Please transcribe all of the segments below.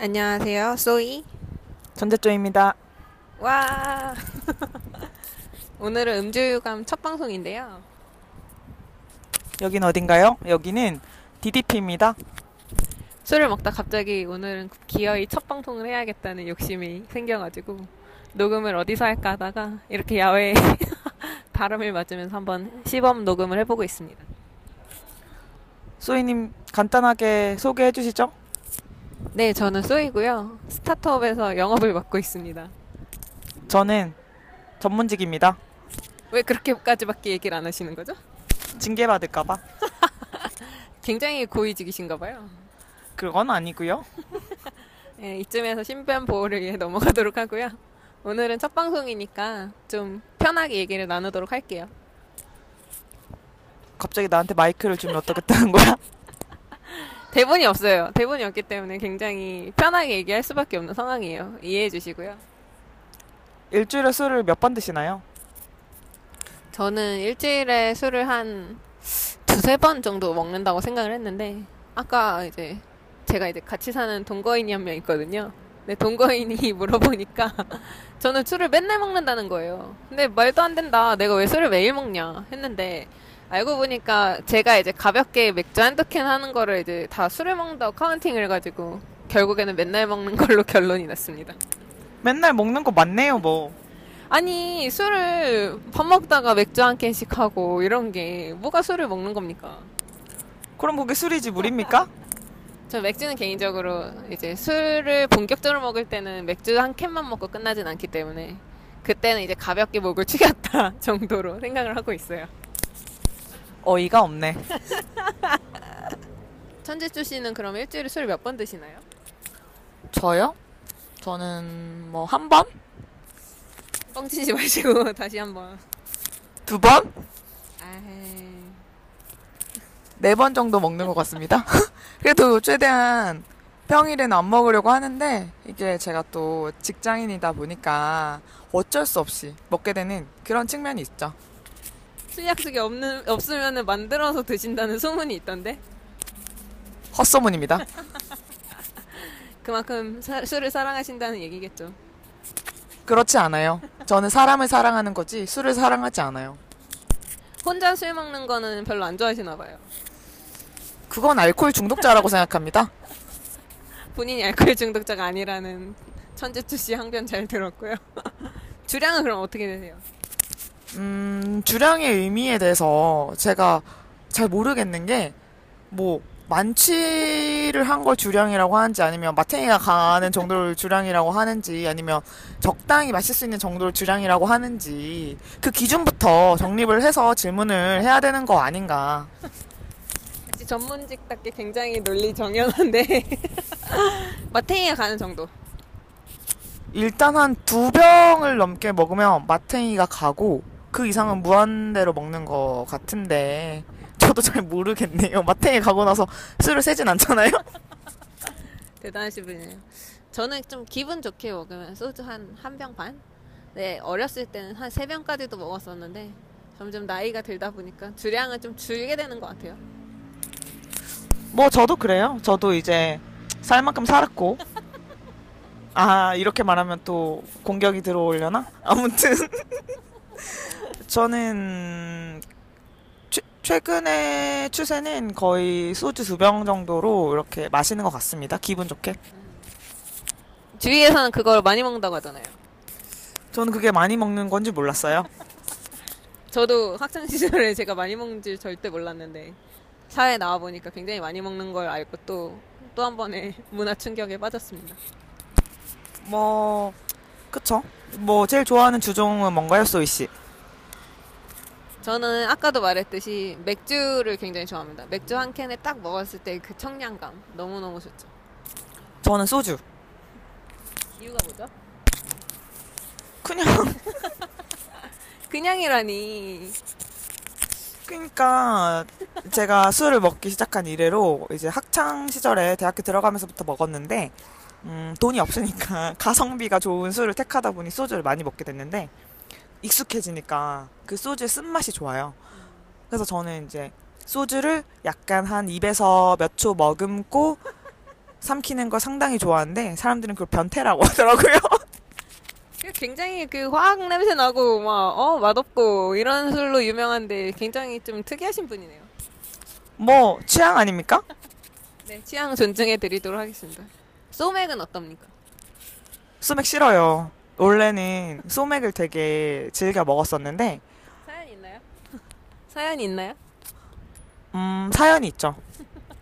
안녕하세요, 소이. 전재조입니다. 와. 오늘은 음주유감 첫 방송인데요. 여긴 어딘가요? 여기는 DDP입니다. 술을 먹다 갑자기 오늘은 기어이 첫 방송을 해야겠다는 욕심이 생겨가지고 녹음을 어디서 할까 하다가 이렇게 야외에 바람을 맞으면서 한번 시범 녹음을 해보고 있습니다. 소희님 간단하게 소개해 주시죠. 네, 저는 소이고요. 스타트업에서 영업을 맡고 있습니다. 저는 전문직입니다. 왜 그렇게까지밖에 얘기를 안 하시는 거죠? 징계받을까봐. 굉장히 고위직이신가 봐요. 그건 아니고요. 네, 이쯤에서 신변 보호를 위해 넘어가도록 하고요. 오늘은 첫 방송이니까 좀 편하게 얘기를 나누도록 할게요. 갑자기 나한테 마이크를 주면 어떻겠다는 거야? 대본이 없어요. 대본이 없기 때문에 굉장히 편하게 얘기할 수밖에 없는 상황이에요. 이해해 주시고요. 일주일에 술을 몇 번 드시나요? 저는 일주일에 술을 한 두세 번 정도 먹는다고 생각을 했는데 아까 이제 제가 이제 같이 사는 동거인이 한 명 있거든요. 근데 동거인이 물어보니까 저는 술을 맨날 먹는다는 거예요. 근데 말도 안 된다. 내가 왜 술을 매일 먹냐 했는데 알고 보니까 제가 이제 가볍게 맥주 한두 캔 하는 거를 이제 다 술을 먹는다고 counting을 해가지고 결국에는 맨날 먹는 걸로 결론이 났습니다. 맨날 먹는 거 맞네요, 뭐. 아니 술을 밥 먹다가 맥주 한 캔씩 하고 이런 게 뭐가 술을 먹는 겁니까? 그럼 그게 술이지 물입니까? 저 맥주는 개인적으로 이제 술을 본격적으로 먹을 때는 맥주 한 캔만 먹고 끝나진 않기 때문에 그때는 이제 가볍게 목을 축였다 정도로 생각을 하고 있어요. 어이가 없네. 천재주 씨는 그럼 일주일에 술 몇 번 드시나요? 저요? 저는 뭐 한 번? 뻥치지 마시고 다시 한번. 두 번? 아이, 네번 정도 먹는 것 같습니다. 그래도 최대한 평일에는 안 먹으려고 하는데 이게 제가 또 직장인이다 보니까 어쩔 수 없이 먹게 되는 그런 측면이 있죠. 술 약속이 없는 없으면은 만들어서 드신다는 소문이 있던데 헛소문입니다. 그만큼 사- 술을 사랑하신다는 얘기겠죠. 그렇지 않아요. 저는 사람을 사랑하는 거지 술을 사랑하지 않아요. 혼자 술 먹는 거는 별로 안 좋아하시나 봐요. 그건 알코올 중독자라고 생각합니다. 본인이 알코올 중독자가 아니라는 천재투 씨 항변 잘 들었고요. 주량은 그럼 어떻게 되세요? 음, 주량의 의미에 대해서 제가 잘 모르겠는 게, 뭐, 만취를 한 걸 주량이라고 하는지 아니면 마탱이가 가는 정도를 주량이라고 하는지 아니면 적당히 마실 수 있는 정도를 주량이라고 하는지 그 기준부터 정립을 해서 질문을 해야 되는 거 아닌가. 역시 전문직답게 굉장히 논리 정연한데 마탱이가 가는 정도. 일단 한 두 병을 넘게 먹으면 마탱이가 가고 그 이상은 무한대로 먹는 것 같은데 저도 잘 모르겠네요. 마탱이 가고 나서 술을 세진 않잖아요. 대단하신 분이에요. 저는 좀 기분 좋게 먹으면 소주 한 한 병 반? 네, 어렸을 때는 한 세 병까지도 먹었었는데 점점 나이가 들다 보니까 주량을 좀 줄게 되는 것 같아요. 뭐 저도 그래요. 저도 이제 살 만큼 살았고 아 이렇게 말하면 또 공격이 들어오려나? 아무튼 저는 최, 최근의 추세는 거의 소주 두 병 정도로 이렇게 마시는 것 같습니다. 기분 좋게. 주위에서는 그걸 많이 먹는다고 하잖아요. 저는 그게 많이 먹는 건지 몰랐어요. 저도 학창 시절에 제가 많이 먹는 줄 절대 몰랐는데 사회에 나와 보니까 굉장히 많이 먹는 걸 알고 또 또 한 번의 문화 충격에 빠졌습니다. 뭐 그쵸? 뭐 제일 좋아하는 주종은 뭔가요, 소희 씨? 저는 아까도 말했듯이 맥주를 굉장히 좋아합니다. 맥주 한 캔에 딱 먹었을 때 그 청량감 너무너무 좋죠. 저는 소주. 이유가 뭐죠? 그냥 그냥이라니. 그러니까 제가 술을 먹기 시작한 이래로 이제 학창 시절에 대학교 들어가면서부터 먹었는데 음, 돈이 없으니까 가성비가 좋은 술을 택하다 보니 소주를 많이 먹게 됐는데 익숙해지니까 그 소주의 쓴맛이 좋아요. 그래서 저는 이제 소주를 약간 한 입에서 몇 초 머금고 삼키는 걸 상당히 좋아하는데 사람들은 그걸 변태라고 하더라고요. 그 굉장히 그 화학 냄새 나고 막어 맛없고 이런 술로 유명한데 굉장히 좀 특이하신 분이네요. 뭐 취향 아닙니까? 네, 취향 존중해 드리도록 하겠습니다. 소맥은 어떻습니까? 소맥 싫어요. 원래는 소맥을 되게 즐겨 먹었었는데 사연 있나요? 사연이 있나요? 음, 사연이 있죠.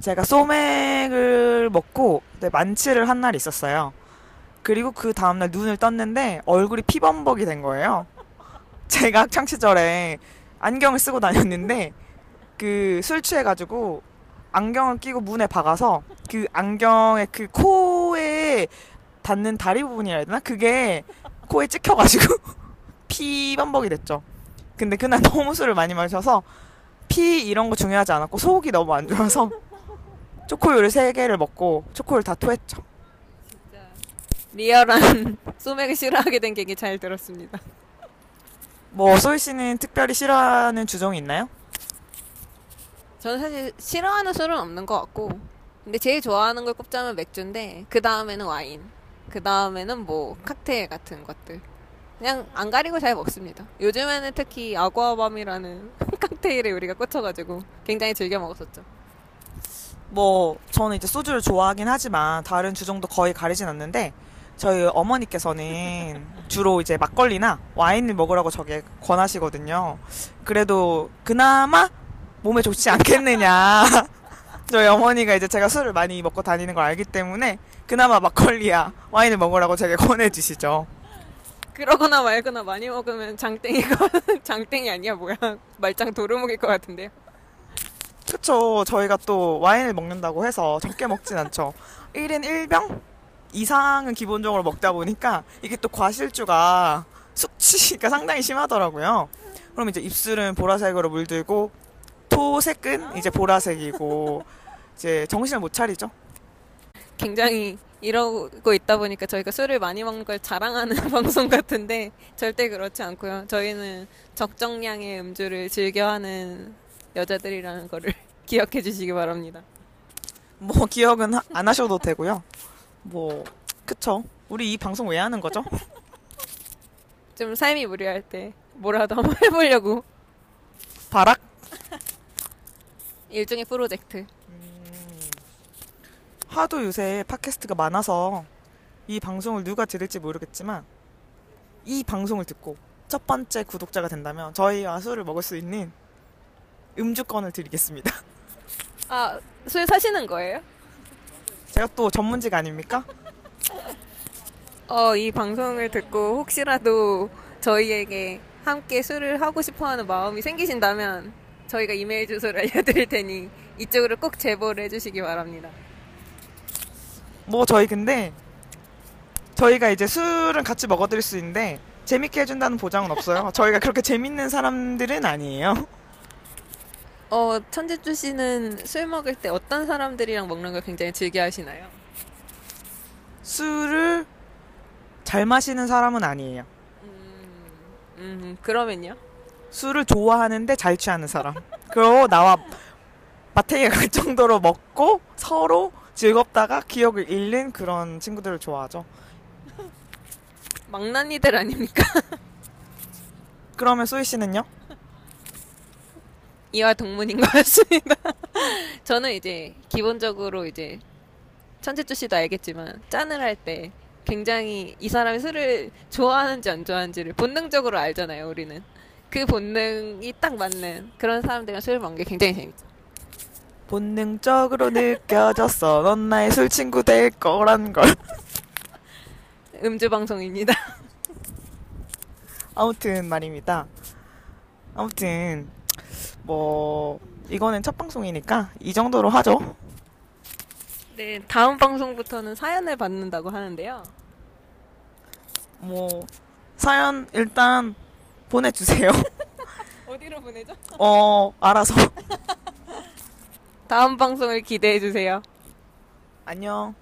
제가 소맥을 먹고 네, 만취를 한 날이 있었어요. 그리고 그 다음날 눈을 떴는데 얼굴이 피범벅이 된 거예요. 제가 학창 시절에 안경을 쓰고 다녔는데 그 술 취해가지고 안경을 끼고 문에 박아서 그 안경의 그 코에 닿는 다리 부분이라 해야 되나? 그게 코에 찍혀가지고 피 범벅이 됐죠. 근데 그날 너무 술을 많이 마셔서 피 이런 거 중요하지 않았고 속이 너무 안 좋아서 초코우유를 세 개를 먹고 초코우유를 다 토했죠. 진짜 리얼한 소맥을 싫어하게 된 계기 잘 들었습니다. 뭐 소희 씨는 특별히 싫어하는 주종이 있나요? 저는 사실 싫어하는 술은 없는 것 같고, 근데 제일 좋아하는 걸 꼽자면 맥주인데 그 다음에는 와인, 그 다음에는 뭐 칵테일 같은 것들. 그냥 안 가리고 잘 먹습니다. 요즘에는 특히 아구아밤이라는 칵테일에 우리가 꽂혀가지고 굉장히 즐겨 먹었었죠. 뭐 저는 이제 소주를 좋아하긴 하지만 다른 주종도 거의 가리진 않는데 저희 어머니께서는 주로 이제 막걸리나 와인을 먹으라고 저게 권하시거든요. 그래도 그나마 몸에 좋지 않겠느냐. 저희 어머니가 이제 제가 술을 많이 먹고 다니는 걸 알기 때문에 그나마 막걸리야 와인을 먹으라고 제게 권해주시죠. 그러거나 말거나 많이 먹으면 장땡이가 장땡이 아니야 뭐야 말짱 도루묵일 것 같은데요. 그쵸. 저희가 또 와인을 먹는다고 해서 적게 먹진 않죠. 1인 1병 이상은 기본적으로 먹다 보니까 이게 또 과실주가 숙취가 상당히 심하더라고요. 그럼 이제 입술은 보라색으로 물들고 토색은 이제 보라색이고 이제 정신을 못 차리죠. 굉장히 이러고 있다 보니까 저희가 술을 많이 먹는 걸 자랑하는 방송 같은데 절대 그렇지 않고요. 저희는 적정량의 음주를 즐겨하는 여자들이라는 거를 기억해 주시기 바랍니다. 뭐 기억은 하- 안 하셔도 되고요. 뭐 그쵸. 우리 이 방송 왜 하는 거죠? 좀 삶이 무료할 때 뭐라도 한번 해보려고 바락? 일종의 프로젝트. 하도 요새 팟캐스트가 많아서 이 방송을 누가 들을지 모르겠지만 이 방송을 듣고 첫 번째 구독자가 된다면 저희와 술을 먹을 수 있는 음주권을 드리겠습니다. 아, 술 사시는 거예요? 제가 또 전문직 아닙니까? 어, 이 방송을 듣고 혹시라도 저희에게 함께 술을 하고 싶어 하는 마음이 생기신다면 저희가 이메일 주소를 알려드릴 테니 이쪽으로 꼭 제보를 해주시기 바랍니다. 뭐 저희 근데 저희가 이제 술은 같이 먹어드릴 수 있는데 재밌게 해준다는 보장은 없어요. 저희가 그렇게 재밌는 사람들은 아니에요. 어, 천재주 씨는 술 먹을 때 어떤 사람들이랑 먹는 걸 굉장히 즐겨 하시나요? 술을 잘 마시는 사람은 아니에요. 음, 그러면요? 술을 좋아하는데 잘 취하는 사람. 그리고 나와 마탱이가 갈 정도로 먹고 서로 즐겁다가 기억을 잃는 그런 친구들을 좋아하죠. 망나니들 아닙니까? 그러면 소희 씨는요? 이와 동문인 것 같습니다. 저는 이제 기본적으로 이제 천재주 씨도 알겠지만 짠을 할 때 굉장히 이 사람이 술을 좋아하는지 안 좋아하는지를 본능적으로 알잖아요, 우리는. 그 본능이 딱 맞는 그런 사람들이랑 술을 먹는 게 굉장히 재밌죠. 본능적으로 느껴졌어. 넌 나의 술 친구 될 거란 걸. 음주 방송입니다. 아무튼 말입니다. 아무튼 뭐 이거는 첫 방송이니까 이 정도로 하죠. 네, 다음 방송부터는 사연을 받는다고 하는데요. 뭐 사연 일단 보내주세요. 어디로 보내죠? 어 알아서 다음 방송을 기대해 주세요. 안녕.